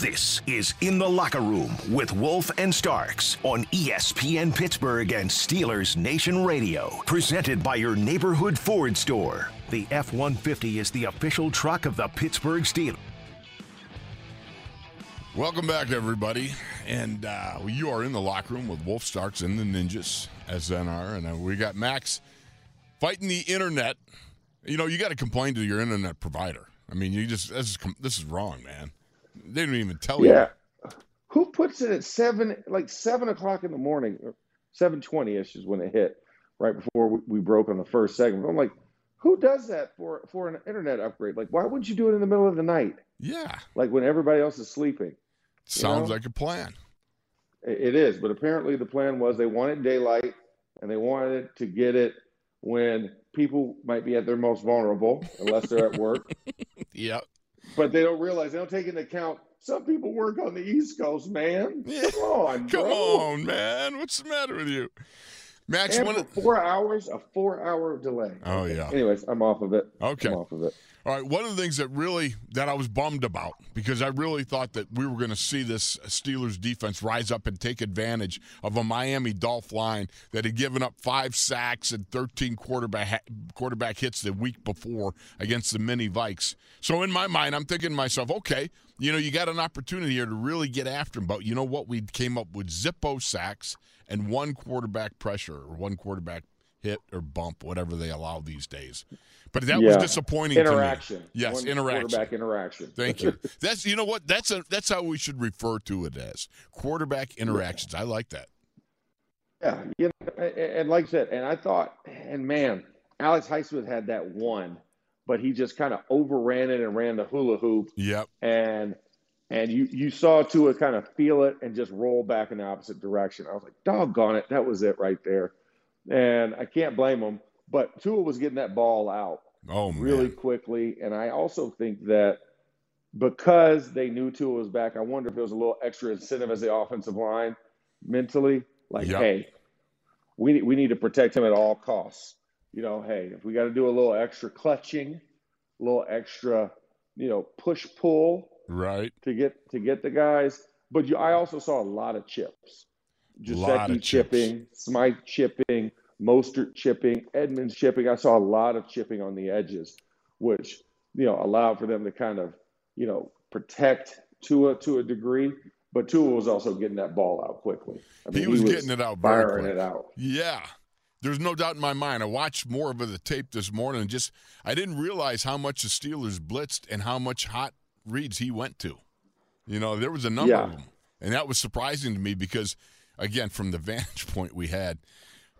This is In the Locker Room with Wolf and Starks on ESPN Pittsburgh and Steelers Nation Radio. Presented by your neighborhood Ford store. The F 150 is the official truck of the Pittsburgh Steelers. Welcome back, everybody. And uh, you are in the locker room with Wolf Starks and the Ninjas, SNR. And uh, we got Max fighting the internet. You know, you got to complain to your internet provider. I mean, you just, this is, this is wrong, man. They didn't even tell you. yeah. you. Who puts it at seven, like seven o'clock in the morning, seven twenty ish is when it hit, right before we, we broke on the first segment. I'm like, who does that for for an internet upgrade? Like, why wouldn't you do it in the middle of the night? Yeah, like when everybody else is sleeping. Sounds know? like a plan. It is, but apparently the plan was they wanted daylight and they wanted to get it when people might be at their most vulnerable, unless they're at work. yep but they don't realize they don't take into account some people work on the East Coast, man. Come on, come bro. on, man. What's the matter with you, Max? One... four hours, a four-hour delay. Oh yeah. Anyways, I'm off of it. Okay, I'm off of it. All right. One of the things that really that I was bummed about because I really thought that we were going to see this Steelers defense rise up and take advantage of a Miami Dolph line that had given up five sacks and 13 quarterback quarterback hits the week before against the Mini Vikes. So in my mind, I'm thinking to myself, okay, you know, you got an opportunity here to really get after him. But you know what? We came up with Zippo sacks and one quarterback pressure or one quarterback hit or bump, whatever they allow these days. But that yeah. was disappointing. Interaction. Yes, One interaction. Quarterback interaction. Thank you. That's you know what that's a that's how we should refer to it as quarterback interactions. I like that. Yeah, you know, and like I said, and I thought, and man, Alex Highsmith had that one, but he just kind of overran it and ran the hula hoop. Yep. And and you you saw Tua kind of feel it and just roll back in the opposite direction. I was like, doggone it, that was it right there. And I can't blame him. But Tua was getting that ball out oh, really quickly. And I also think that because they knew Tua was back, I wonder if there was a little extra incentive as the offensive line mentally. Like, yep. hey, we, we need to protect him at all costs. You know, hey, if we got to do a little extra clutching, a little extra, you know, push pull, right, to get to get the guys. But you, I also saw a lot of chips. Gesicki chipping, Smythe chipping, Mostert chipping, Edmonds chipping. I saw a lot of chipping on the edges, which you know allowed for them to kind of you know protect Tua to a degree. But Tua was also getting that ball out quickly. I mean, he, was he, was getting it out, firing it out. Yeah, there's no doubt in my mind. I watched more of the tape this morning, and just I didn't realize how much the Steelers blitzed and how much hot reads he went to. You know, there was a number yeah. of them, and that was surprising to me because, again, from the vantage point we had,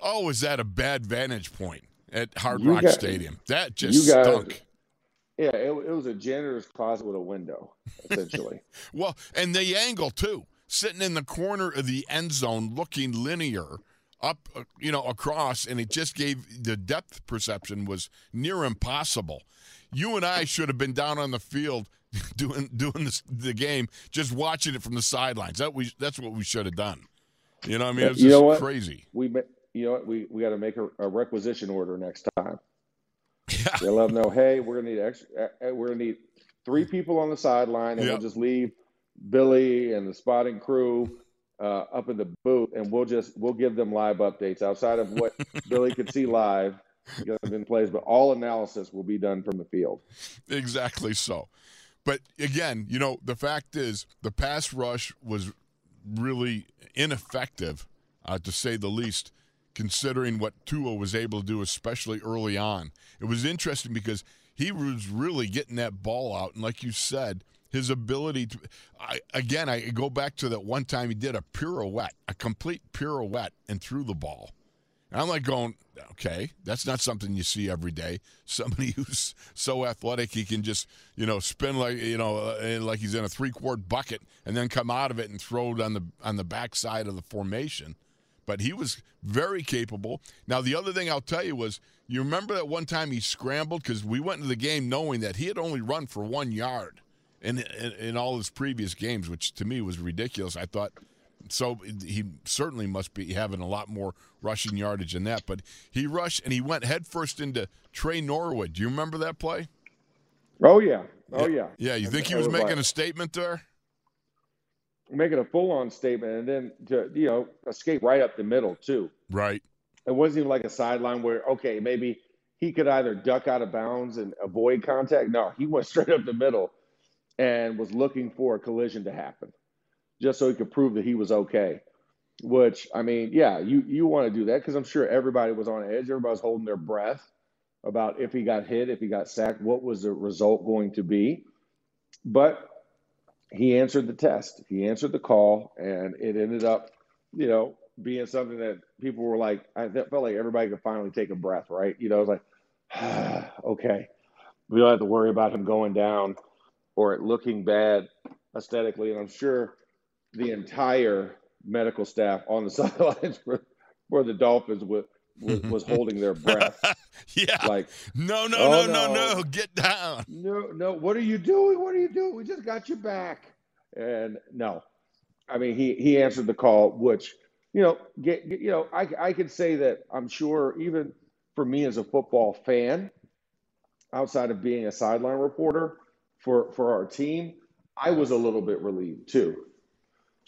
Oh, is that a bad vantage point at Hard Rock got, Stadium? That just got, stunk. Yeah, it, it was a janitor's closet with a window, essentially. well, and the angle too, sitting in the corner of the end zone, looking linear up, uh, you know, across, and it just gave the depth perception was near impossible. You and I should have been down on the field doing doing this, the game, just watching it from the sidelines. That we that's what we should have done. You know, what I mean, it's you know what? crazy. We, you know what? We we got to make a, a, requisition order next time. Yeah. We'll let them know, hey, we're gonna need extra. We're gonna need three people on the sideline, and yep. we'll just leave Billy and the spotting crew uh, up in the booth, and we'll just we'll give them live updates outside of what Billy could see live in plays, but all analysis will be done from the field. Exactly so. But again, you know, the fact is the pass rush was really ineffective, uh, to say the least, considering what Tua was able to do, especially early on. It was interesting because he was really getting that ball out, and like you said, his ability to I, again i go back to that one time he did a pirouette a complete pirouette and threw the ball and i'm like going okay that's not something you see every day. Somebody who's so athletic he can just you know spin like you know uh, like he's in a three quart bucket and then come out of it and throw it on the on the backside of the formation. But he was very capable. Now the other thing i'll tell you was you remember that one time he scrambled? Because we went into the game knowing that he had only run for one yard in, in, in all his previous games, which to me was ridiculous. I thought so he certainly must be having a lot more rushing yardage than that. But he rushed and he went headfirst into Tre Norwood. Do you remember that play? Oh yeah, oh yeah. Yeah, you think he was, making a statement there? Making a full-on statement, and then to you know escape right up the middle too. Right. It wasn't even like a sideline where okay maybe he could either duck out of bounds and avoid contact. No, he went straight up the middle and was looking for a collision to happen just so he could prove that he was okay. Which, I mean, yeah, you, you want to do that because I'm sure everybody was on edge. Everybody was holding their breath about if he got hit, if he got sacked, what was the result going to be. But he answered the test, he answered the call, and it ended up, you know, being something that people were like, I felt like everybody could finally take a breath, right? You know, I was like, okay, we don't have to worry about him going down or it looking bad aesthetically. And I'm sure the entire medical staff on the sidelines for, for the Dolphins was, was, was holding their breath. yeah. Like, no, no, oh, no, no, no, no, get down. No, no. What are you doing? What are you doing? We just got you back. And no, I mean, he, he answered the call, which, you know, get, get, you know, I, I could say that I'm sure even for me as a football fan, outside of being a sideline reporter, for for our team, I was a little bit relieved too,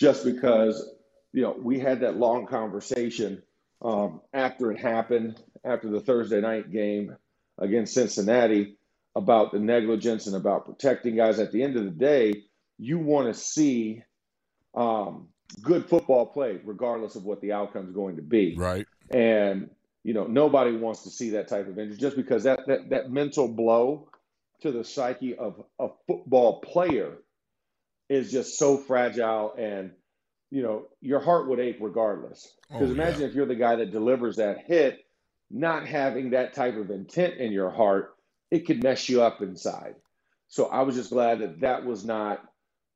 just because you know we had that long conversation um, after it happened after the Thursday night game against Cincinnati about the negligence and about protecting guys. At the end of the day, you want to see um, good football played, regardless of what the outcome is going to be. Right. And you know nobody wants to see that type of injury just because that that, that mental blow to the psyche of a football player is just so fragile and you know your heart would ache regardless. Because oh, imagine yeah. if you're the guy that delivers that hit not having that type of intent in your heart it could mess you up inside. So i was just glad that that was not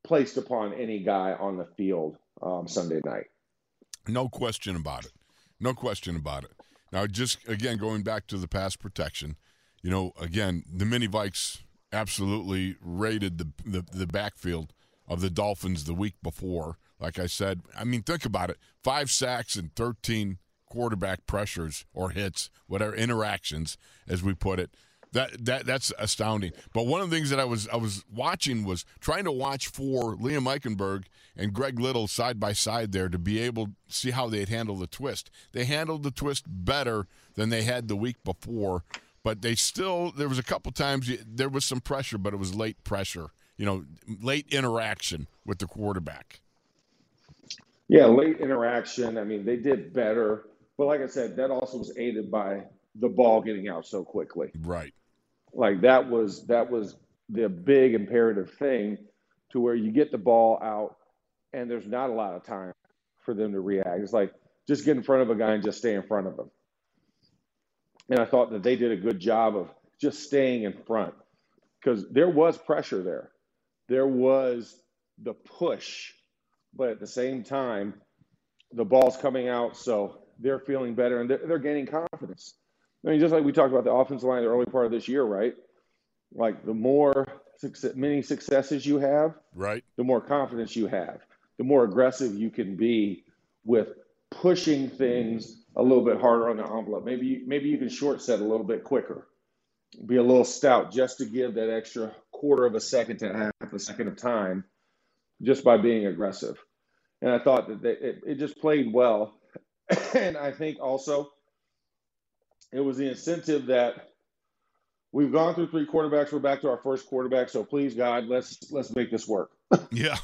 placed upon any guy on the field um, sunday night. No question about it. No question about it. Now just again going back to the pass protection you know, again, the mini Vikes absolutely raided the, the, the backfield of the Dolphins the week before. Like I said, I mean, think about it: five sacks and thirteen quarterback pressures or hits, whatever interactions, as we put it. That that that's astounding. But one of the things that I was I was watching was trying to watch for Liam Eichenberg and Greg Little side by side there to be able to see how they'd handle the twist. They handled the twist better than they had the week before but they still there was a couple times there was some pressure, but it was late pressure. You know, late interaction with the quarterback. Yeah, late interaction. I mean, they did better, but like I said, that also was aided by the ball getting out so quickly. Right. Like that was that was the big imperative thing to where you get the ball out and there's not a lot of time for them to react. It's like just get in front of a guy and just stay in front of him. And I thought that they did a good job of just staying in front because there was pressure there. There was the push, but at the same time, the ball's coming out, so they're feeling better and they're, they're gaining confidence. I mean, just like we talked about the offensive line the early part of this year, right? Like the more success, many successes you have, right, the more confidence you have, the more aggressive you can be with pushing things a little bit harder on the envelope. Maybe you, maybe you can short set a little bit quicker, be a little stout just to give that extra quarter of a second to half a second of time, just by being aggressive. And I thought that they, it, it just played well. and I think also it was the incentive that we've gone through three quarterbacks. We're back to our first quarterback. So please, God, let's let's make this work. yeah.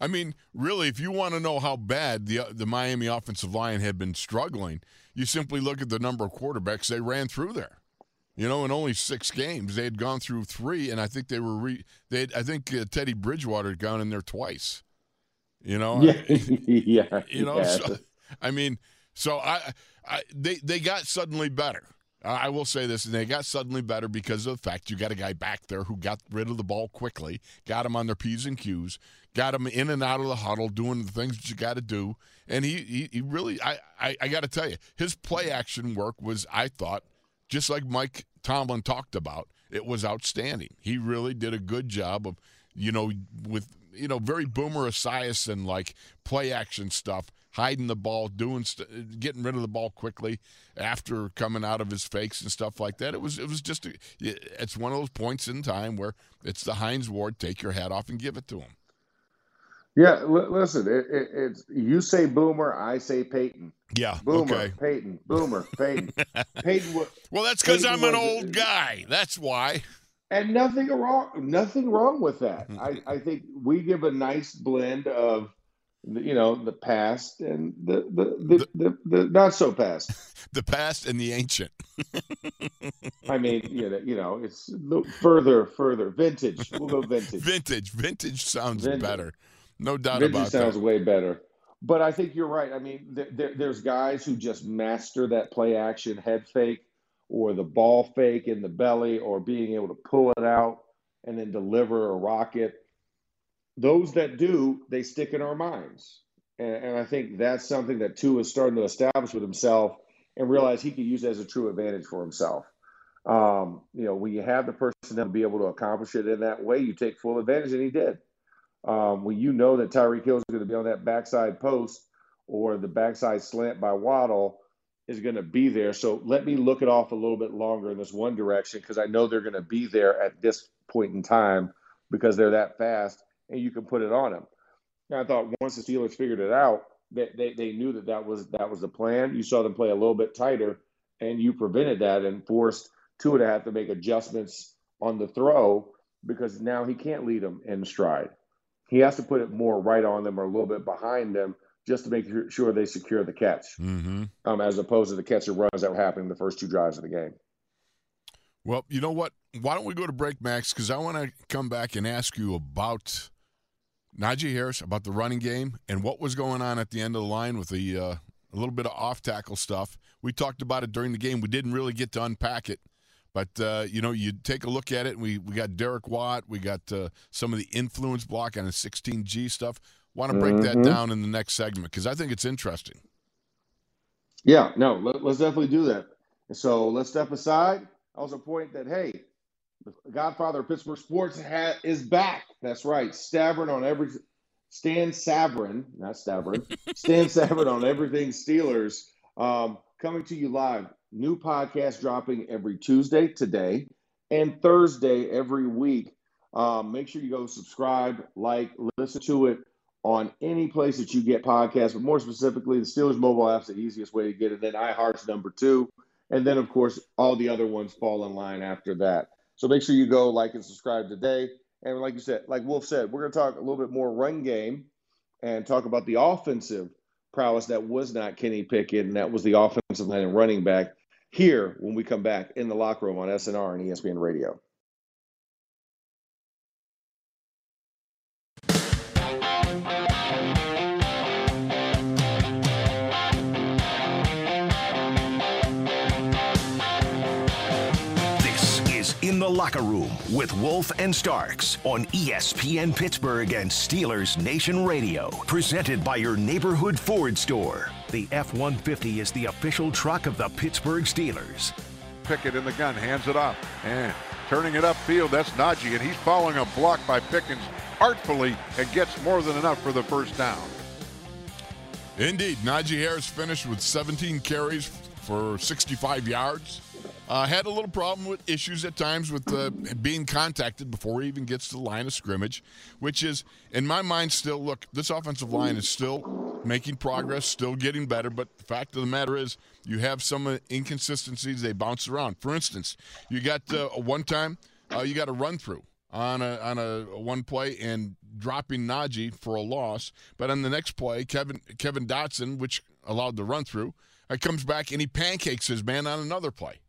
I mean, really, if you want to know how bad the the Miami offensive line had been struggling, you simply look at the number of quarterbacks they ran through there. You know, in only six games, they had gone through three, and I think they were re. They, I think uh, Teddy Bridgewater had gone in there twice. You know, yeah, yeah. You know, yeah. So, I mean, so I, I, they they got suddenly better. I will say this, and they got suddenly better because of the fact you got a guy back there who got rid of the ball quickly, got him on their p's and q's, got him in and out of the huddle, doing the things that you got to do, and he he, he really, I I, I got to tell you, his play action work was, I thought, just like Mike Tomlin talked about, it was outstanding. He really did a good job of, you know, with you know very Boomer Esiason like play action stuff hiding the ball, doing, st- getting rid of the ball quickly after coming out of his fakes and stuff like that. It was, it was just, a, it's one of those points in time where it's the Hines Ward, take your hat off and give it to him. Yeah, l- listen, it, it, it's you say Boomer, I say Peyton. Yeah, Boomer, okay. Peyton, Boomer, Peyton, Peyton. well, that's because I'm an old guy. That's why. And nothing wrong, nothing wrong with that. Mm-hmm. I, I think we give a nice blend of you know the past and the the the, the, the, not so past the past and the ancient i mean you know, you know it's further further vintage we'll go vintage vintage vintage sounds vintage. better no doubt vintage about sounds that. way better but i think you're right i mean there, there's guys who just master that play action head fake or the ball fake in the belly or being able to pull it out and then deliver a rocket those that do, they stick in our minds. And, and, I think that's something that Tua is starting to establish with himself and realize he could use as a true advantage for himself. Um, you know, when you have the person to be able to accomplish it in that way, you take full advantage, and he did. Um, when you know that Tyreek Hill is going to be on that backside post or the backside slant by Waddle is going to be there. So let me look it off a little bit longer in this one direction because I know they're going to be there at this point in time because they're that fast and you can put it on them. And I thought once the Steelers figured it out, they, they, they knew that that was that was the plan. You saw them play a little bit tighter, and you prevented that and forced Tua to have to make adjustments on the throw because now he can't lead them in stride. He has to put it more right on them or a little bit behind them just to make sure they secure the catch, mm-hmm. um, as opposed to the catch and runs that were happening the first two drives of the game. Well, you know what? Why don't we go to break, Max? Because I want to come back and ask you about Najee Harris about the running game and what was going on at the end of the line with the uh, a little bit of off tackle stuff. We talked about it during the game. We didn't really get to unpack it, but uh, you know, you take a look at it. we we got Derek Watt. We got uh, some of the influence block on the 16G stuff. Want to break mm-hmm. that down in the next segment because I think it's interesting. Yeah, no, let, us definitely do that. So let's step aside. I also, point that hey, the Godfather of Pittsburgh sports ha- is back. That's right. Stavron on every Stan Savran, not Stavron. Stan Savran on everything Steelers. Um, coming to you live. New podcast dropping every Tuesday today and Thursday every week. Um, make sure you go subscribe, like, listen to it on any place that you get podcasts, but more specifically, the Steelers mobile app's the easiest way to get it. Then iHeart's number two. And then, of course, all the other ones fall in line after that. So make sure you go like and subscribe today. And like you said, like Wolf said, we're going to talk a little bit more run game and talk about the offensive prowess that was not Kenny Pickett, and that was the offensive line and running back here when we come back in the locker room on SNR and ESPN Radio. Locker Room with Wolf and Starks on ESPN Pittsburgh and Steelers Nation Radio. Presented by your neighborhood Ford store. The F 150 is the official truck of the Pittsburgh Steelers. Pickett in the gun, hands it off, and turning it upfield. That's Najee, and he's following a block by Pickens artfully and gets more than enough for the first down. Indeed. Najee Harris finished with 17 carries for 65 yards. Uh, had a little problem with issues at times with uh, being contacted before he even gets to the line of scrimmage, which is, in my mind, still look, this offensive line is still making progress, still getting better. But the fact of the matter is, you have some inconsistencies, they bounce around. For instance, you got uh, one time, uh, you got a run through on a on a, one play and dropping Najee for a loss. But on the next play, Kevin Kevin Dotson, which allowed the run through, uh, comes back and he pancakes his man on another play.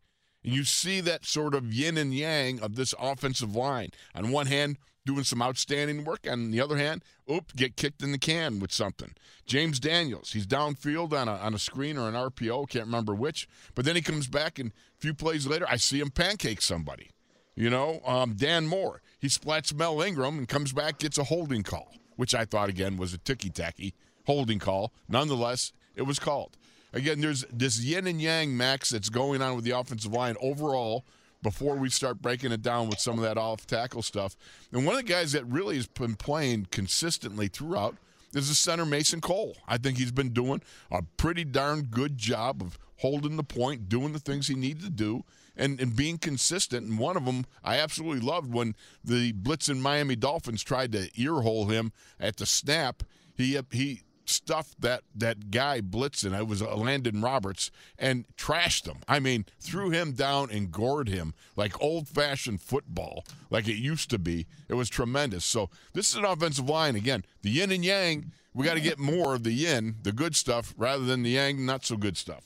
And you see that sort of yin and yang of this offensive line. On one hand, doing some outstanding work. And on the other hand, oop, get kicked in the can with something. James Daniels, he's downfield on a, on a screen or an RPO, can't remember which. But then he comes back, and a few plays later, I see him pancake somebody. You know, um, Dan Moore, he splats Mel Ingram and comes back, gets a holding call, which I thought, again, was a ticky tacky holding call. Nonetheless, it was called again, there's this yin and yang, Max, that's going on with the offensive line overall before we start breaking it down with some of that off tackle stuff. And one of the guys that really has been playing consistently throughout is the center Mason Cole. I think he's been doing a pretty darn good job of holding the point, doing the things he needs to do, and, and being consistent. And one of them I absolutely loved when the blitzing Miami Dolphins tried to earhole him at the snap. He he stuffed that that guy blitzing. It was Landon Roberts and trashed him. I mean, threw him down and gored him like old fashioned football, like it used to be. It was tremendous. So this is an offensive line again. The yin and yang. We got to get more of the yin, the good stuff, rather than the yang, not so good stuff.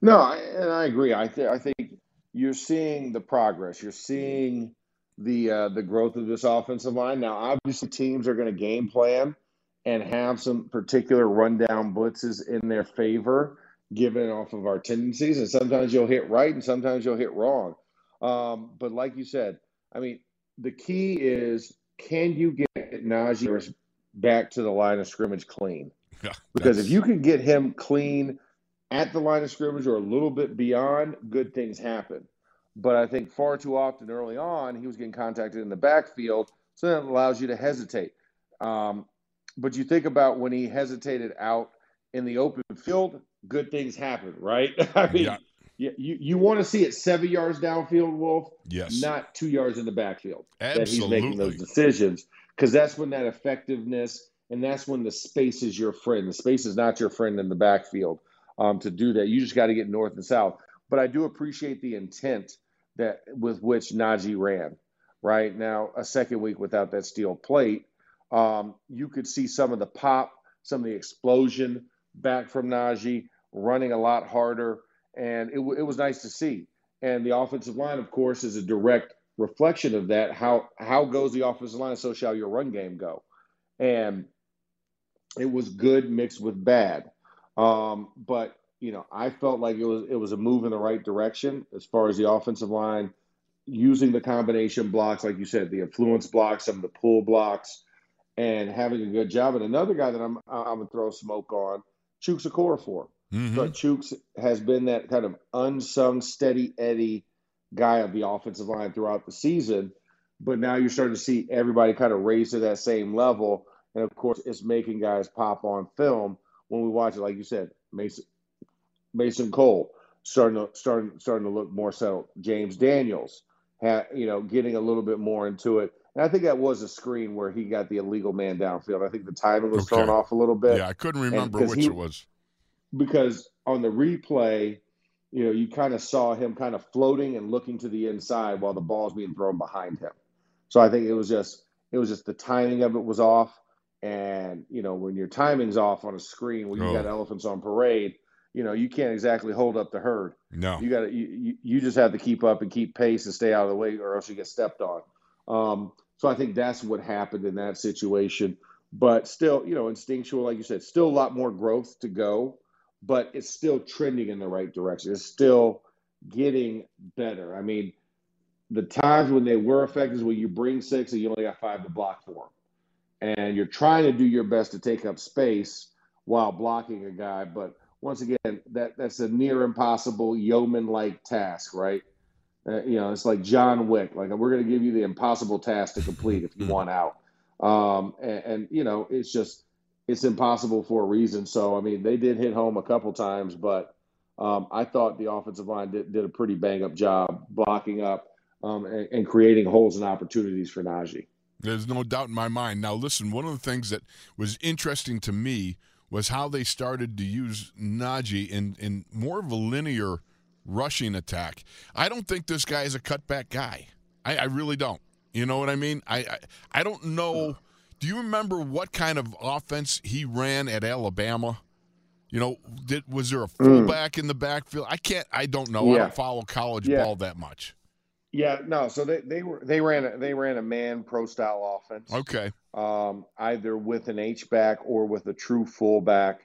No, and I agree. I think I think you're seeing the progress. You're seeing the uh, the growth of this offensive line. Now, obviously, teams are going to game plan and have some particular rundown blitzes in their favor, given off of our tendencies. And sometimes you'll hit right and sometimes you'll hit wrong. Um, but like you said, I mean, the key is can you get Najee back to the line of scrimmage clean? Yeah, because if you can get him clean at the line of scrimmage or a little bit beyond, good things happen. But I think far too often early on, he was getting contacted in the backfield, so that allows you to hesitate. Um, but you think about when he hesitated out in the open field, good things happen, right? I mean, yeah. you, you, want to see it seven yards downfield, Wolf. Yes. Not two yards in the backfield. Absolutely. That he's making those decisions because that's when that effectiveness and that's when the space is your friend. The space is not your friend in the backfield. Um, to do that, you just got to get north and south. But I do appreciate the intent that with which Najee ran. Right now, a second week without that steel plate um, you could see some of the pop, some of the explosion back from Najee, running a lot harder, and it, it was nice to see. And the offensive line, of course, is a direct reflection of that. How how goes the offensive line? So shall your run game go. And it was good mixed with bad. Um, but you know, I felt like it was it was a move in the right direction as far as the offensive line using the combination blocks, like you said, the influence blocks, some of the pull blocks, and having a good job. And another guy that I'm I'm gonna throw smoke on, Chuks Okorafor. Mm-hmm. But Chuks has been that kind of unsung, steady Eddie guy of the offensive line throughout the season. But now you're starting to see everybody kind of raise to that same level. And of course, it's making guys pop on film when we watch it. Like you said, Mason Mason Cole starting to starting starting to look more settled. James Daniels, ha, you know, getting a little bit more into it. And I think that was a screen where he got the illegal man downfield. I think the timing was okay. thrown off a little bit. Yeah, I couldn't remember which he, it was. Because on the replay, you know, you kind of saw him kind of floating and looking to the inside while the ball's being thrown behind him. So I think it was just it was just the timing of it was off. And, you know, when your timing's off on a screen where you oh. got elephants on parade, you know, you can't exactly hold up the herd. No. You gotta you, you just have to keep up and keep pace and stay out of the way or else you get stepped on. Um, so I think that's what happened in that situation. But still, you know, instinctual, like you said, still a lot more growth to go, but it's still trending in the right direction. It's still getting better. I mean, the times when they were effective is when you bring six and you only got five to block for them. And you're trying to do your best to take up space while blocking a guy. But once again, that, that's a near impossible yeoman like task, right? Uh, you know, it's like John Wick. Like we're going to give you the impossible task to complete if you want out. Um, and, and, you know, it's just it's impossible for a reason. So I mean, they did hit home a couple times, but um, I thought the offensive line did, did a pretty bang up job blocking up um, and, and, creating holes and opportunities for Najee. There's no doubt in my mind. Now, listen, one of the things that was interesting to me was how they started to use Najee in, in more of a linear rushing attack. I don't think this guy is a cutback guy. I, I really don't. You know what I mean? I, I, I don't know. Do you remember what kind of offense he ran at Alabama? You know, did, was there a hmm. fullback mm. in the backfield? I can't. I don't know. Yeah. I don't follow college yeah. ball that much. Yeah, no. So they, they were they ran a, they ran a man pro style offense. Okay. Um, either with an H back or with a true fullback.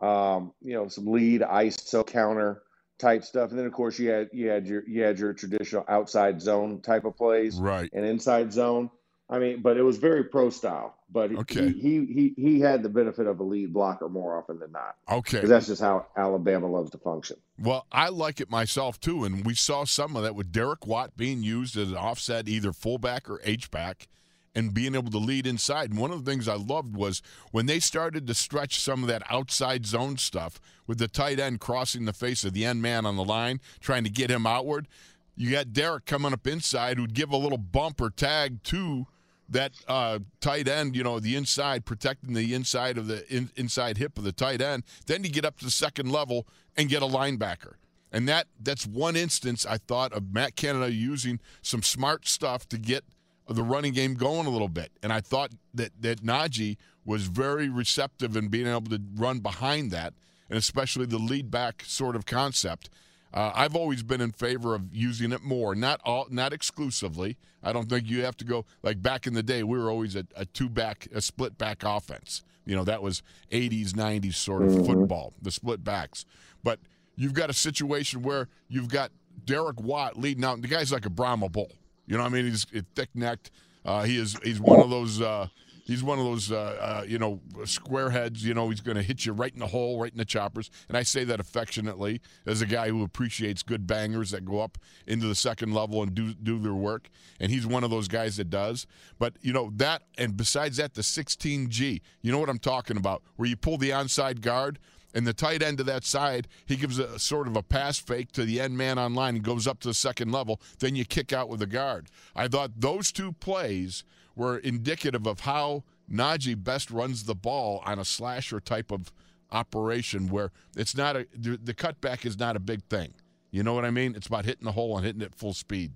Um, you know, some lead ISO counter type stuff, and then of course you had you had your you had your traditional outside zone type of plays, right, and inside zone. I mean, but it was very pro style. But okay. he, he he he had the benefit of a lead blocker more often than not. Okay, that's just how Alabama loves to function. Well, I like it myself too, and we saw some of that with Derek Watt being used as an offset either fullback or H back and being able to lead inside. And one of the things I loved was when they started to stretch some of that outside zone stuff with the tight end crossing the face of the end man on the line, trying to get him outward. You got Derek coming up inside who'd give a little bump or tag to that uh, tight end, you know, the inside, protecting the inside of the in, inside hip of the tight end. Then you get up to the second level and get a linebacker. And that that's one instance I thought of Matt Canada using some smart stuff to get – the running game going a little bit. And I thought that, that Najee was very receptive in being able to run behind that, and especially the lead back sort of concept. Uh, I've always been in favor of using it more, not all, not exclusively. I don't think you have to go like back in the day. We were always a, a two back, a split back offense. You know that was '80s, '90s sort of mm-hmm. football, the split backs. But you've got a situation where you've got Derek Watt leading out. and The guy's like a Brahma bull. You know, what I mean, he's thick necked. Uh, he is. He's one of those. Uh, he's one of those. Uh, uh you know, square heads. You know, he's going to hit you right in the hole, right in the choppers. And I say that affectionately as a guy who appreciates good bangers that go up into the second level and do do their work. And he's one of those guys that does. But you know that, and besides that, the 16G. You know what I'm talking about? Where you pull the onside guard and the tight end to that side, he gives a sort of a pass fake to the end man on line and goes up to the second level. Then you kick out with the guard. I thought those two plays were indicative of how Najee best runs the ball on a slasher type of operation where it's not a the cutback is not a big thing. You know what I mean? It's about hitting the hole and hitting it full speed.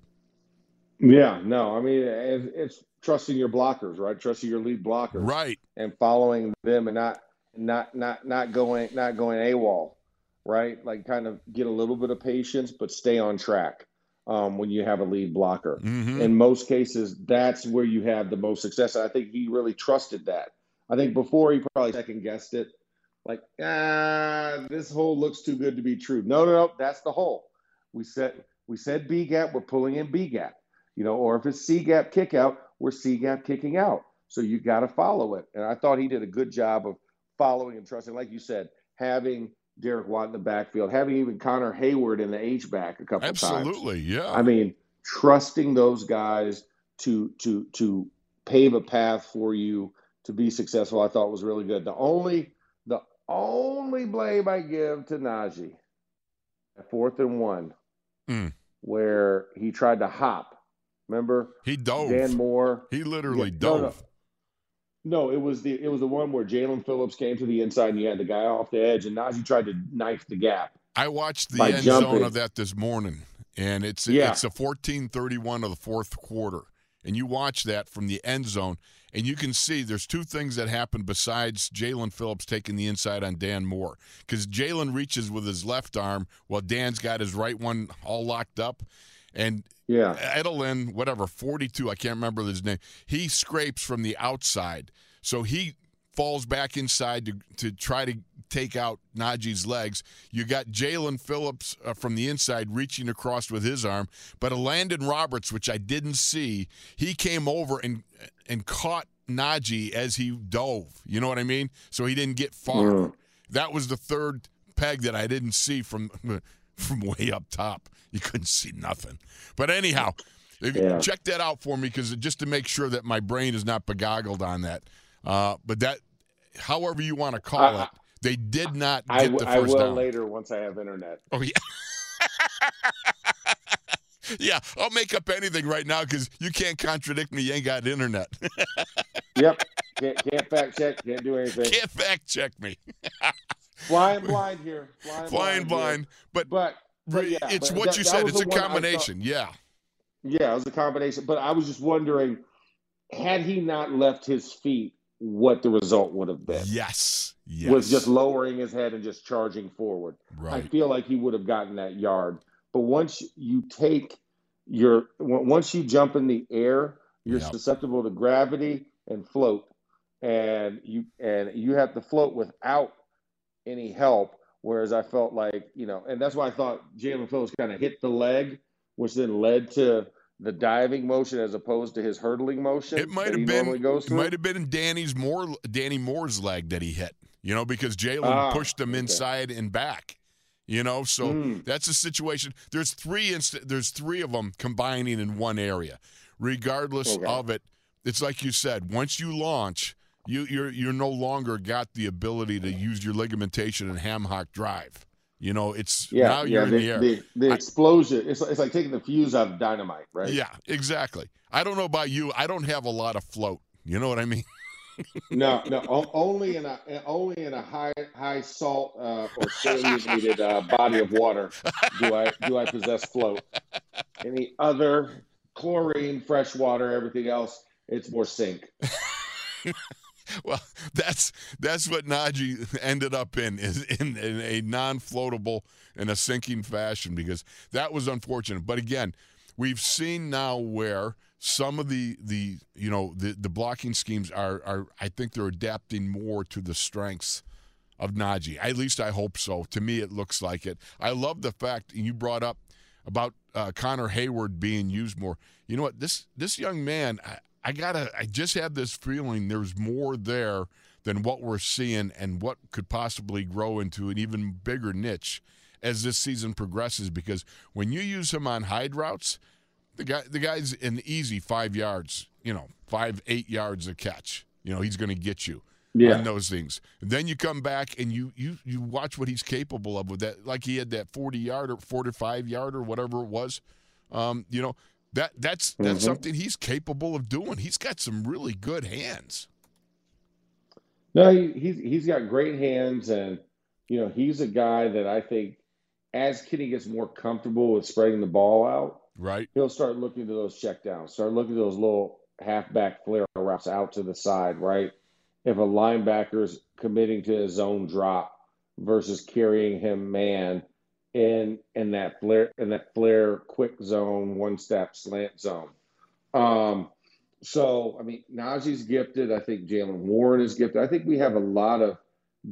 Yeah, no, I mean it's trusting your blockers, right? Trusting your lead blockers, right, and following them and not not not not going not going AWOL, right? Like kind of get a little bit of patience, but stay on track um, when you have a lead blocker. Mm-hmm. In most cases, that's where you have the most success. I think he really trusted that. I think before he probably second guessed it, like ah, this hole looks too good to be true. No, no, no, that's the hole. We said we said B gap, we're pulling in B gap. You know, or if it's C gap kick out, we're C gap kicking out. So you got to follow it. And I thought he did a good job of following and trusting, like you said, having Derek Watt in the backfield, having even Connor Heyward in the H back a couple Absolutely, times. Absolutely, yeah. I mean, trusting those guys to to to pave a path for you to be successful, I thought was really good. The only the only blame I give to Najee at fourth and one, mm. where he tried to hop. Remember? He dove. Dan Moore. He literally yeah, dove. No, it was the it was the one where Jaelan Phillips came to the inside and you had the guy off the edge, and Najee tried to knife the gap. I watched the end jumping. zone of that this morning, and it's yeah. it's a fourteen thirty one of the fourth quarter, and you watch that from the end zone, and you can see there's two things that happen besides Jaelan Phillips taking the inside on Dan Moore, because Jaelan reaches with his left arm while Dan's got his right one all locked up, and yeah, Edelin, whatever, 42, I can't remember his name. He scrapes from the outside. So he falls back inside to, to try to take out Najee's legs. You got Jaelan Phillips uh, from the inside reaching across with his arm, but Landon Roberts, which I didn't see, he came over and and caught Najee as he dove. You know what I mean? So he didn't get far. Mm. That was the third peg that I didn't see from from way up top. You couldn't see nothing. But anyhow, yeah. check that out for me because just to make sure that my brain is not begoggled on that. Uh, but that however you want to call I, it, they did not get I, the first I will down. later once I have internet. Oh yeah. yeah, I'll make up anything right now because you can't contradict me. You ain't got internet. yep. Can't, can't fact check. Can't do anything. can't fact check me. Flying blind here. Flying, Flying blind. blind, here. but, but, but yeah, it's but what that- you said. It's a one I thought- combination. yeah. Yeah, it was a combination. But I was just wondering, had he not left his feet, what the result would have been. Yes. Yes. Was just lowering his head and just charging forward. I feel like he would have gotten that yard. But once you take your, once you jump in the air, you're Yep. susceptible to gravity and float, and you and you have to float without any help. Whereas I felt like you know, and that's why I thought Jaelan Phillips kind of hit the leg, which then led to the diving motion as opposed to his hurdling motion. It might have been. It might have been Danny's Moore, Danny Moore's leg that he hit. You know, because Jaelan Ah, pushed him okay. inside and back. You know, so Mm. that's a situation. There's three inst- There's three of them combining in one area. Regardless Okay. of it, it's like you said. Once you launch, you you're you're no longer got the ability to use your ligamentation and ham hock drive. You know, it's Yeah, now yeah. you're in The, air. the, the I- explosion. It's, it's like taking the fuse out of dynamite, right? Yeah, exactly. I don't know about you. I don't have a lot of float. You know what I mean? No, no. Only in a only in a high high salt uh, or salinated uh, body of water do I do I possess float. Any other chlorine, fresh water, everything else, it's more sink. Well, that's that's what Najee ended up in is in, in a non-floatable in a sinking fashion because that was unfortunate. But again, we've seen now where some of the the you know the the blocking schemes are are I think they're adapting more to the strengths of Najee. At least I hope so. To me, it looks like it. I love the fact you brought up about uh, Connor Heyward being used more. You know what? This this young man, I, I gotta. I just have this feeling there's more there than what we're seeing, and what could possibly grow into an even bigger niche as this season progresses. Because when you use him on hide routes, the guy the guy's an easy five yards. You know, five eight yards a catch. You know, he's going to get you yeah. on those things. Then you come back and you you you watch what he's capable of with that. Like he had that forty yard or forty five yard or whatever it was. Um, you know that that's that's Mhm. something he's capable of doing. He's got some really good hands. No, he, he's he's got great hands, and you know he's a guy that I think as Kenny gets more comfortable with spreading the ball out, Right. he'll start looking to those checkdowns, start looking to those little halfback flare routes out to the side, right? If a linebacker's committing to his zone drop versus carrying him man in in that flare in that flare quick zone, one step slant zone. Um, so I mean Najee's gifted. I think Jaylen Warren is gifted. I think we have a lot of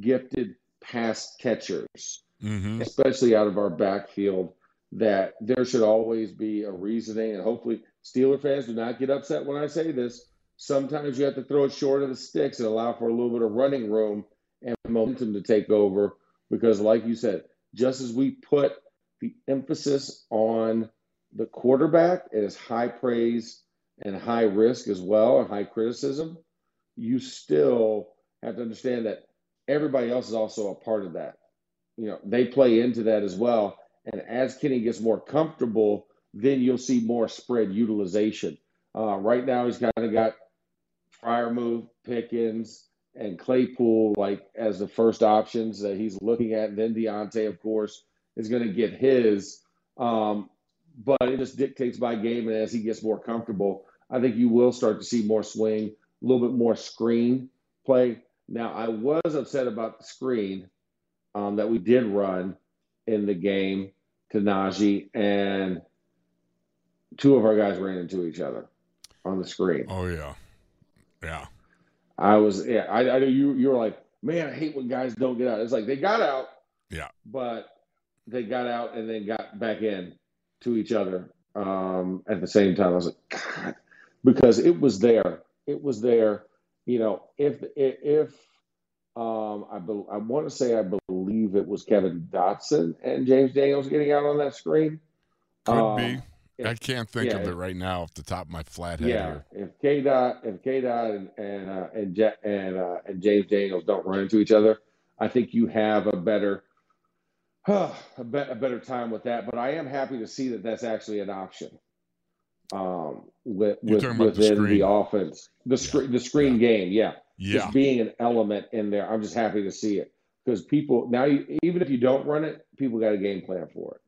gifted pass catchers Mm-hmm. especially out of our backfield, that there should always be a reasoning. And hopefully, Steeler fans do not get upset when I say this. Sometimes you have to throw it short of the sticks and allow for a little bit of running room and momentum to take over. Because, like you said, just as we put the emphasis on the quarterback as high praise and high risk as well, and high criticism, you still have to understand that everybody else is also a part of that you know they play into that as well. And as Kenny gets more comfortable, then you'll see more spread utilization. Uh, right now, he's kind of got Freiermuth, Pickens, and Claypool like as the first options that he's looking at. And then Diontae, of course, is going to get his. Um, but it just dictates by game, and as he gets more comfortable, I think you will start to see more swing, a little bit more screen play. Now, I was upset about the screen um, that we did run in the game to Najee, and two of our guys ran into each other on the screen. Oh yeah, yeah. I was, yeah, I, I know you. You were like, man, I hate when guys don't get out. It's like they got out, Yeah. but they got out and then got back in to each other um, at the same time. I was like, God, because it was there. It was there. You know, if if um, I be, I want to say I believe it was Kevin Dotson and James Daniels getting out on that screen. Could Um, be. I can't think yeah, of it right now off the top of my flat head. Yeah, here. if K dot if K dot and and uh, and, and, uh, and James Daniels don't run into each other, I think you have a better a, be- a better time with that. But I am happy to see that that's actually an option um, with, with within the, the, offense, the screen, yeah. the screen yeah. game. Yeah. yeah, just being an element in there. I'm just happy to see it because people now, you, even if you don't run it, people got a game plan for it,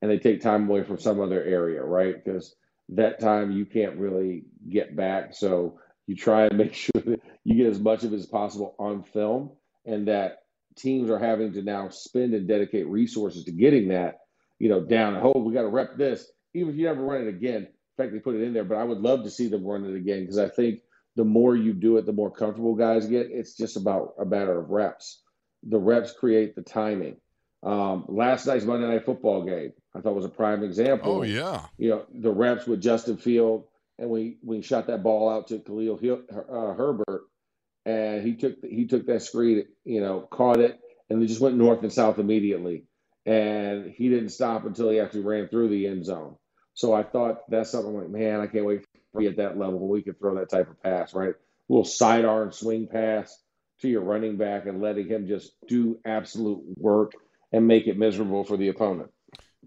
and they take time away from some other area, right? Because that time you can't really get back, so you try and make sure that you get as much of it as possible on film, and that teams are having to now spend and dedicate resources to getting that, you know, down. Oh, we got to rep this, even if you never run it again in fact they put it in there, but I would love to see them run it again because I think the more you do it, the more comfortable guys get. It's just about a matter of reps. The reps create the timing. Um, last night's Monday Night Football game, I thought was a prime example. Oh yeah, you know the reps with Justin Field, and we we shot that ball out to Khalil uh, Herbert, and he took he took that screen, you know, caught it, and they just went north and south immediately, and he didn't stop until he actually ran through the end zone. So I thought that's something like, man, I can't wait for you at that level when we can throw that type of pass, right? A little sidearm swing pass to your running back and letting him just do absolute work and make it miserable for the opponent.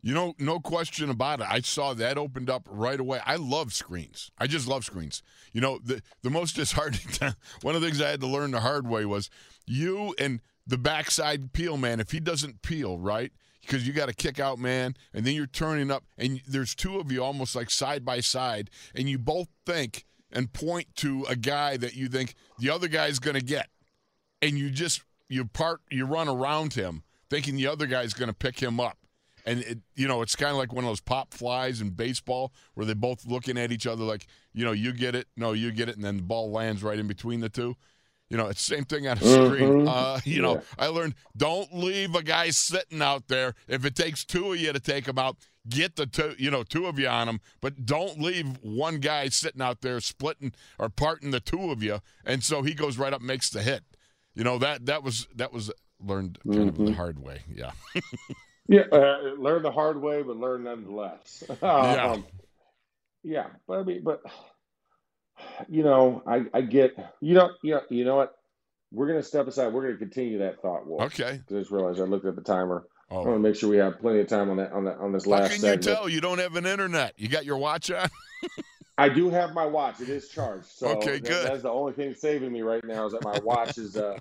You know, no question about it. I saw that opened up right away. I love screens. I just love screens. You know, the the most disheartening one of the things I had to learn the hard way was you and the backside peel man. If he doesn't peel right, because you got a kick out man, and then you're turning up, and there's two of you almost like side by side, and you both think and point to a guy that you think the other guy's going to get, and you just you part you run around him thinking the other guy's going to pick him up. And it, you know, it's kind of like one of those pop flies in baseball where they're both looking at each other like, you know, you get it, no, you get it, and then the ball lands right in between the two. You know, it's the same thing on a screen. Mm-hmm. Uh, you yeah. know, I learned don't leave a guy sitting out there. If it takes two of you to take him out, get the two, you know, two of you on him, but don't leave one guy sitting out there splitting or parting the two of you. And so he goes right up, makes the hit. You know that that was that was learned kind mm-hmm. of the mm-hmm. hard way. Yeah. yeah, uh, learn the hard way, but learn nonetheless. um, yeah. Yeah, but I mean, but you know, I, I get you know you know you know what we're gonna step aside. We're gonna continue that thought, Wolf. Okay. I just realized I looked at the timer. Oh. I want to make sure we have plenty of time on that on that on this last. How can segment. you tell you don't have an internet? You got your watch on. I do have my watch. It is charged. So okay, that, good. That's the only thing saving me right now is that my watch is uh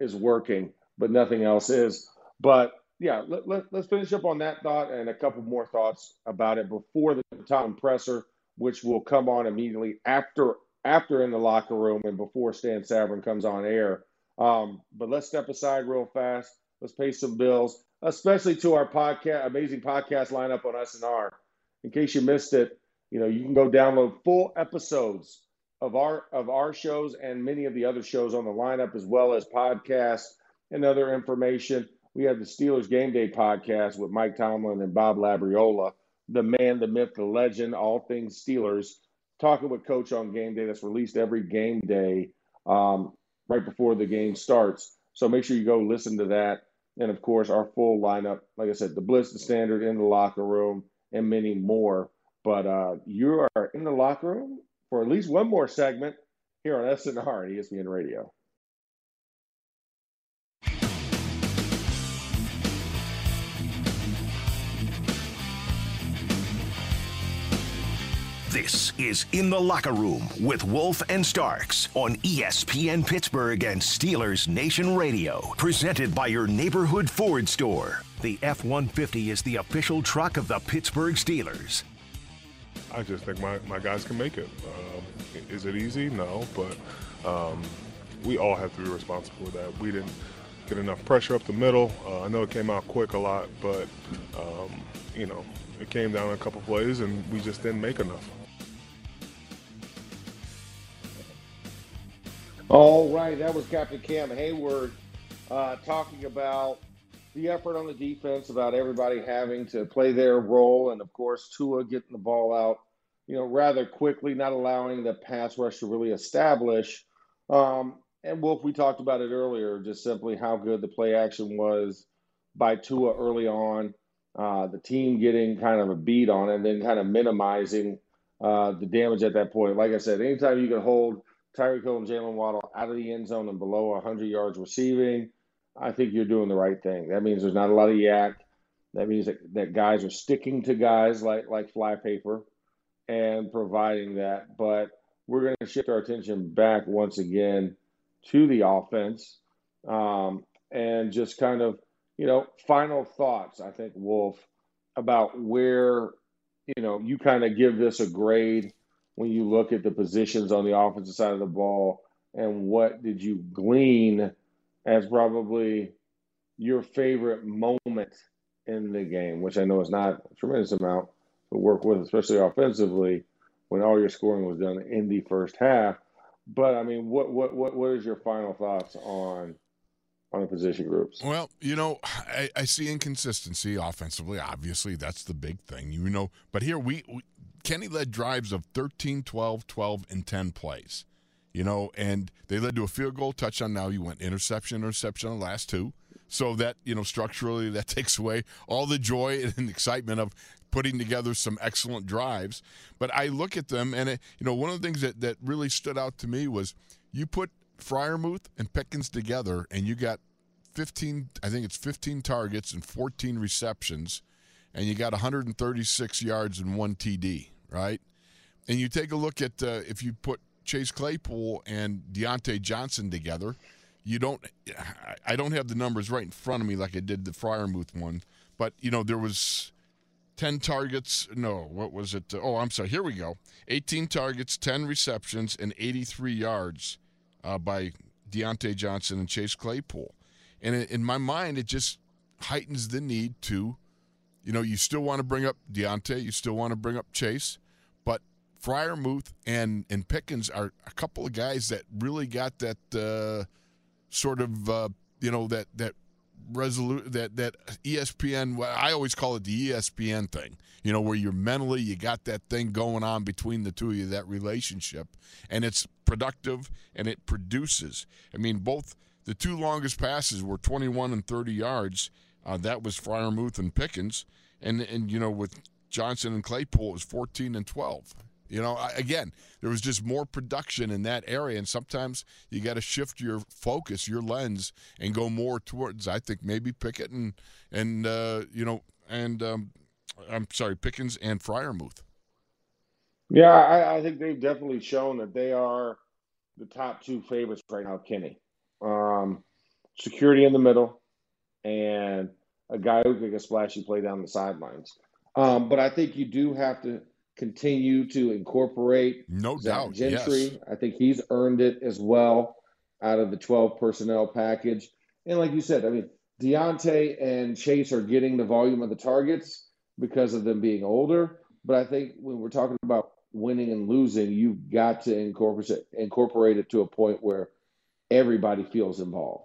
is working, but nothing else is. But yeah, let, let, let's finish up on that thought and a couple more thoughts about it before the Tom presser which will come on immediately after after in the locker room and before Stan Savran comes on air. Um, but let's step aside real fast. Let's pay some bills, especially to our podcast, amazing podcast lineup on SNR. In case you missed it, you know you can go download full episodes of our of our shows and many of the other shows on the lineup, as well as podcasts and other information. We have the Steelers Game Day podcast with Mike Tomlin and Bob Labriola the man, the myth, the legend, all things Steelers, talking with Coach on game day. That's released every game day um, right before the game starts. So make sure you go listen to that. And of course, our full lineup, like I said, the Blitz, the Standard, in the locker room, and many more. But uh, you are in the locker room for at least one more segment here on SNR and ESPN Radio. This is In the Locker Room with Wolf and Starks on ESPN Pittsburgh and Steelers Nation Radio. Presented by your neighborhood Ford store. The F 150 is the official truck of the Pittsburgh Steelers. I just think my, my guys can make it. Um, is it easy? No, but um, we all have to be responsible for that. We didn't get enough pressure up the middle. Uh, I know it came out quick a lot, but, um, you know, it came down a couple plays and we just didn't make enough. All right, that was Captain Cam Heyward uh, talking about the effort on the defense, about everybody having to play their role, and of course Tua getting the ball out, you know, rather quickly, not allowing the pass rush to really establish. Um, and Wolf, we talked about it earlier, just simply how good the play action was by Tua early on. uh, the team getting kind of a beat on it and then kind of minimizing uh, the damage at that point. Like I said, anytime you can hold Tyreek Hill and Jaylen Waddle out of the end zone and below 100 yards receiving, I think you're doing the right thing. That means there's not a lot of YAC. That means that, that guys are sticking to guys like like flypaper and providing that. But we're going to shift our attention back once again to the offense um, and just kind of, you know, final thoughts, I think, Wolf, about where, you know, you kind of give this a grade when you look at the positions on the offensive side of the ball and what did you glean as probably your favorite moment in the game, which I know is not a tremendous amount to work with, especially offensively, when all your scoring was done in the first half. But I mean, what what what what is your final thoughts on on the position groups? Well, you know, I, I see inconsistency offensively. Obviously, that's the big thing, you know. But here we, we Kenny led drives of 13, 12, 12, and 10 plays. You know, and they led to a field goal touchdown. Now you went interception, interception on the last two. So that, you know, structurally that takes away all the joy and excitement of putting together some excellent drives. But I look at them and, it, you know, one of the things that, that really stood out to me was you put Freiermuth and Pickens together and you got 15, I think it's 15 targets and 14 receptions, and you got 136 yards and one TD, right? And you take a look at uh, if you put Chase Claypool and Diontae Johnson together, you don't. I don't have the numbers right in front of me like I did the Freiermuth one, but you know there was 10 targets. No, what was it? Oh, I'm sorry. Here we go. 18 targets, 10 receptions, and 83 yards uh, by Diontae Johnson and Chase Claypool. And in my mind, it just heightens the need to, you know, you still want to bring up Diontae, you still want to bring up Chase, but Freiermuth and and Pickens are a couple of guys that really got that uh, sort of, uh, you know, that that resolute that that ESPN. I always call it the ESPN thing. You know, where you're mentally you got that thing going on between the two of you, that relationship, and it's productive and it produces. I mean, both the two longest passes were 21 and 30 yards. Uh, that was Freiermuth and Pickens, and and you know with Johnson and Claypool it was 14 and 12. You know, again, there was just more production in that area, and sometimes you got to shift your focus, your lens, and go more towards. I think maybe Pickett and and uh, you know and um, I'm sorry, Pickens and Freiermuth. Yeah, I, I, think they've definitely shown that they are the top two favorites right now. Kenny, um, security in the middle, and a guy who can get splashy play down the sidelines. Um, but I think you do have to continue to incorporate no Zach doubt Gentry. Yes. I think he's earned it as well out of the 12 personnel package. And like you said, I mean, Diontae and Chase are getting the volume of the targets because of them being older. But I think when we're talking about winning and losing, you've got to incorporate it, incorporate it to a point where everybody feels involved.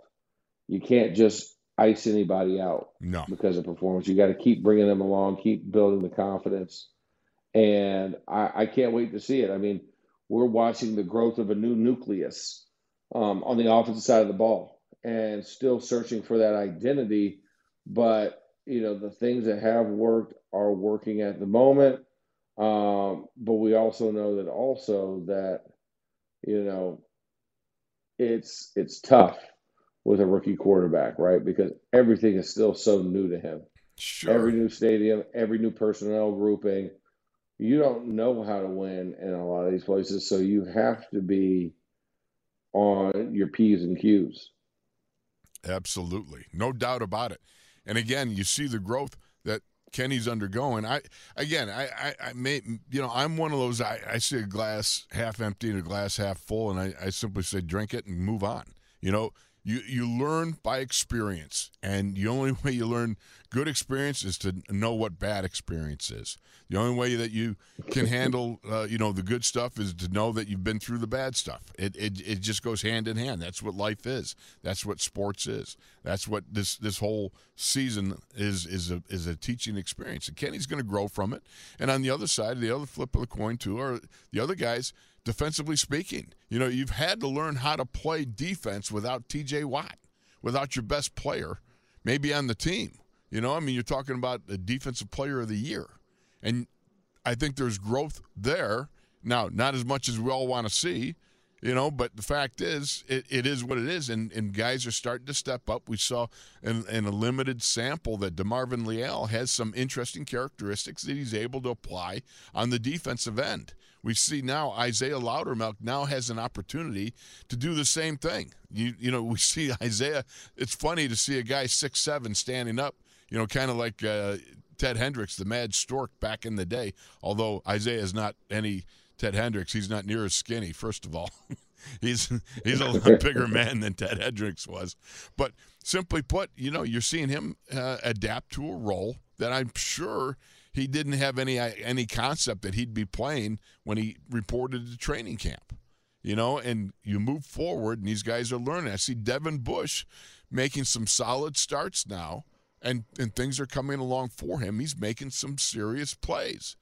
You can't just ice anybody out no. because of performance. You got to keep bringing them along, keep building the confidence and I, I, can't wait to see it. I mean, we're watching the growth of a new nucleus um, on the offensive side of the ball, and still searching for that identity. But you know, the things that have worked are working at the moment. Um, but we also know that also that you know it's it's tough with a rookie quarterback, right? Because everything is still so new to him. Sure. Every new stadium, every new personnel grouping you don't know how to win in a lot of these places, so you have to be on your P's and Q's. Absolutely. No doubt about it. And again, you see the growth that Kenny's undergoing. I again, I, I, I may, you know, I'm one of those. I, I see a glass half empty and a glass half full, and I, I simply say drink it and move on. You know, you you learn by experience, and the only way you learn good experience is to know what bad experience is. The only way that you can handle, uh, you know, the good stuff is to know that you've been through the bad stuff. It, it it just goes hand in hand. That's what life is. That's what sports is. That's what this this whole season is is a is a teaching experience. And Kenny's going to grow from it. And on the other side, the other flip of the coin too, are the other guys defensively speaking. You know, you've had to learn how to play defense without TJ Watt, without your best player, maybe on the team You know, I mean, you're talking about the defensive player of the year. And I think there's growth there. Now, not as much as we all want to see, you know, but the fact is, it, it is what it is. And, and guys are starting to step up. We saw in, in a limited sample that DeMarvin Leal has some interesting characteristics that he's able to apply on the defensive end. We see now Isaiah Loudermilk now has an opportunity to do the same thing. You you know we see Isaiah. It's funny to see a guy six seven standing up. You know, kind of like uh, Ted Hendricks, the Mad Stork back in the day. Although Isaiah is not any Ted Hendricks, he's not near as skinny. First of all, he's he's a lot bigger man than Ted Hendricks was. But simply put, you know, you're seeing him uh, adapt to a role that I'm sure he didn't have any uh, any concept that he'd be playing when he reported to training camp. You know, and you move forward, and these guys are learning. I see Devin Bush making some solid starts now, and and things are coming along for him. He's making some serious plays.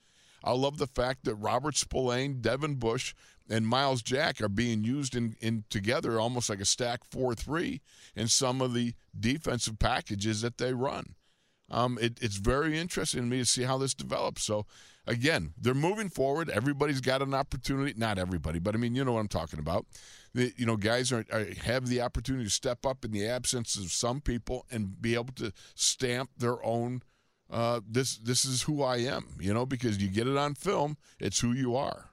I love the fact that Robert Spillane, Devin Bush, and Myles Jack are being used in, in together almost like a stack four three in some of the defensive packages that they run. Um, it, it's very interesting to me to see how this develops. So, again, they're moving forward. Everybody's got an opportunity. Not everybody, but I mean, you know what I'm talking about. The, you know, guys are, are, have the opportunity to step up in the absence of some people and be able to stamp their own. Uh, this this is who I am, you know, because you get it on film. It's who you are.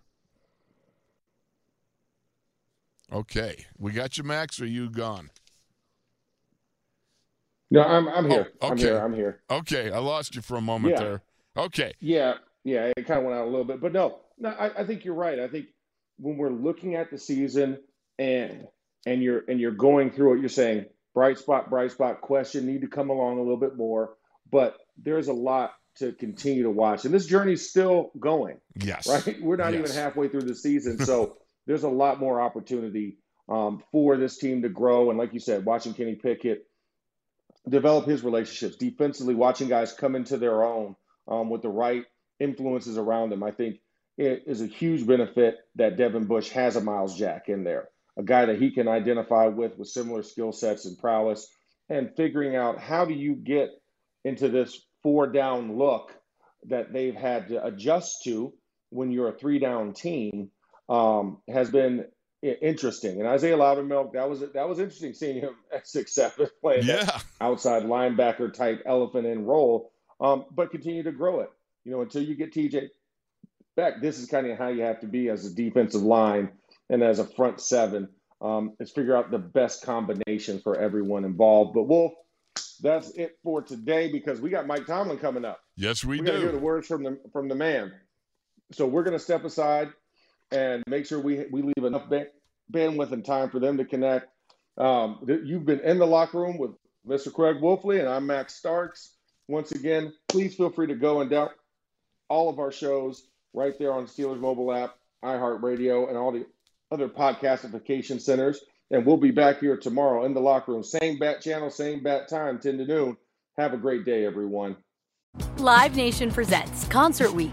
Okay, we got you, Max. Or you gone? No, I'm I'm here. Oh, okay. I'm here. I'm here. Okay, I lost you for a moment yeah. there. Okay. Yeah, yeah, it kind of went out a little bit, but no, no, I, I think you're right. I think when we're looking at the season and and you're and you're going through it, you're saying bright spot, bright spot, question need to come along a little bit more, but there's a lot to continue to watch, and this journey's still going. Yes. Right. We're not yes. even halfway through the season, so there's a lot more opportunity um, for this team to grow. And like you said, watching Kenny Pickett develop his relationships defensively, watching guys come into their own um, with the right influences around them. I think it is a huge benefit that Devin Bush has a Myles Jack in there, a guy that he can identify with with similar skill sets and prowess, and figuring out how do you get into this four down look that they've had to adjust to when you're a three down team um, has been interesting. And Isaiah Loudermilk, that was that was interesting seeing him at six seven playing yeah. that outside linebacker type elephant in role. Um, but continue to grow it. You know, until you get TJ back, this is kind of how you have to be as a defensive line and as a front seven. Um, is figure out the best combination for everyone involved. But Wolf, that's it for today because we got Mike Tomlin coming up. Yes, we, we do. Hear the words from the from the man. So we're going to step aside and make sure we we leave enough bandwidth and time for them to connect. Um, you've been in the locker room with Mr. Craig Wolfley, and I'm Max Starks. Once again, please feel free to go and down all of our shows right there on Steelers mobile app, iHeartRadio, and all the other podcastification centers. And we'll be back here tomorrow in the locker room. Same bat channel, same bat time, 10 to noon. Have a great day, everyone. Live Nation presents Concert Week.